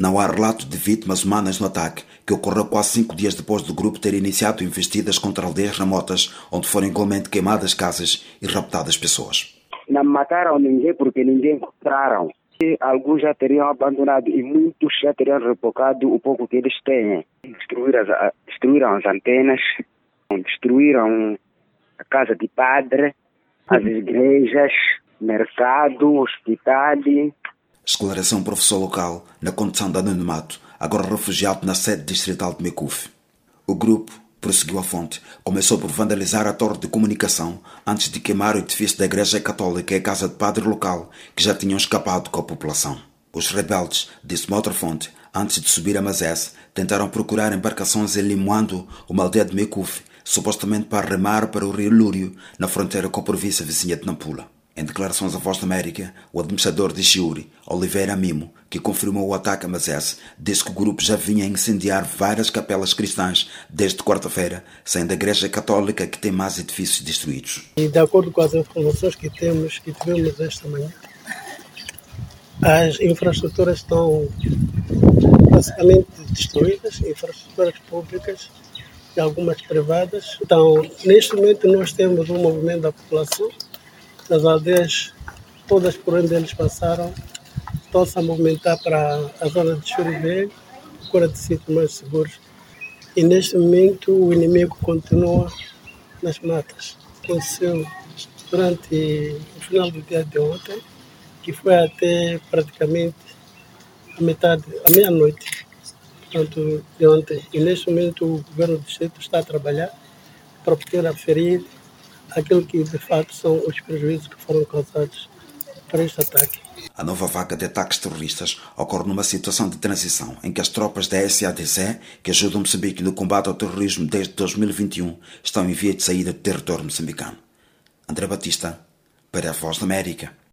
Não há relato de vítimas humanas no ataque, que ocorreu quase cinco dias depois do grupo ter iniciado investidas contra aldeias remotas, onde foram igualmente queimadas casas e raptadas pessoas. Não mataram ninguém porque ninguém encontraram. Alguns já teriam abandonado e muitos já teriam repocado o pouco que eles têm. Destruíram as, destruíram as antenas, destruíram a casa de padre, as igrejas, mercado, hospital. Esclareceu um professor local na condição de anonimato, agora refugiado na sede distrital de Mekuf. O grupo, prosseguiu a fonte, começou por vandalizar a torre de comunicação antes de queimar o edifício da Igreja Católica e a casa de padre local, que já tinham escapado com a população. Os rebeldes, disse uma outra fonte, antes de subir a Mazés, tentaram procurar embarcações em Limoando, uma aldeia de Mekuf, supostamente para remar para o rio Lúrio, na fronteira com a província vizinha de Nampula. Em declarações à Voz da América, o administrador de Chiuri, Oliveira Mimo, que confirmou o ataque a Mazés, disse que o grupo já vinha a incendiar várias capelas cristãs desde quarta-feira, sendo a Igreja Católica que tem mais edifícios destruídos. E de acordo com as informações que temos, que tivemos esta manhã, as infraestruturas estão basicamente destruídas, infraestruturas públicas e algumas privadas. Então, neste momento, nós temos um movimento da população, das aldeias, todas por onde eles passaram, estão-se a movimentar para a zona de Churivelho, procura de sítios mais seguros. E neste momento, o inimigo continua nas matas. Aconteceu durante o final do dia de ontem, que foi até praticamente a metade, a meia-noite portanto, de ontem. E neste momento o governo do distrito está a trabalhar para poder aferir aquilo que de fato são os prejuízos que foram causados por este ataque. A nova vaga de ataques terroristas ocorre numa situação de transição em que as tropas da SADC, que ajudam Moçambique no combate ao terrorismo desde 2021, estão em via de saída do território moçambicano. André Batista, para a Voz da América.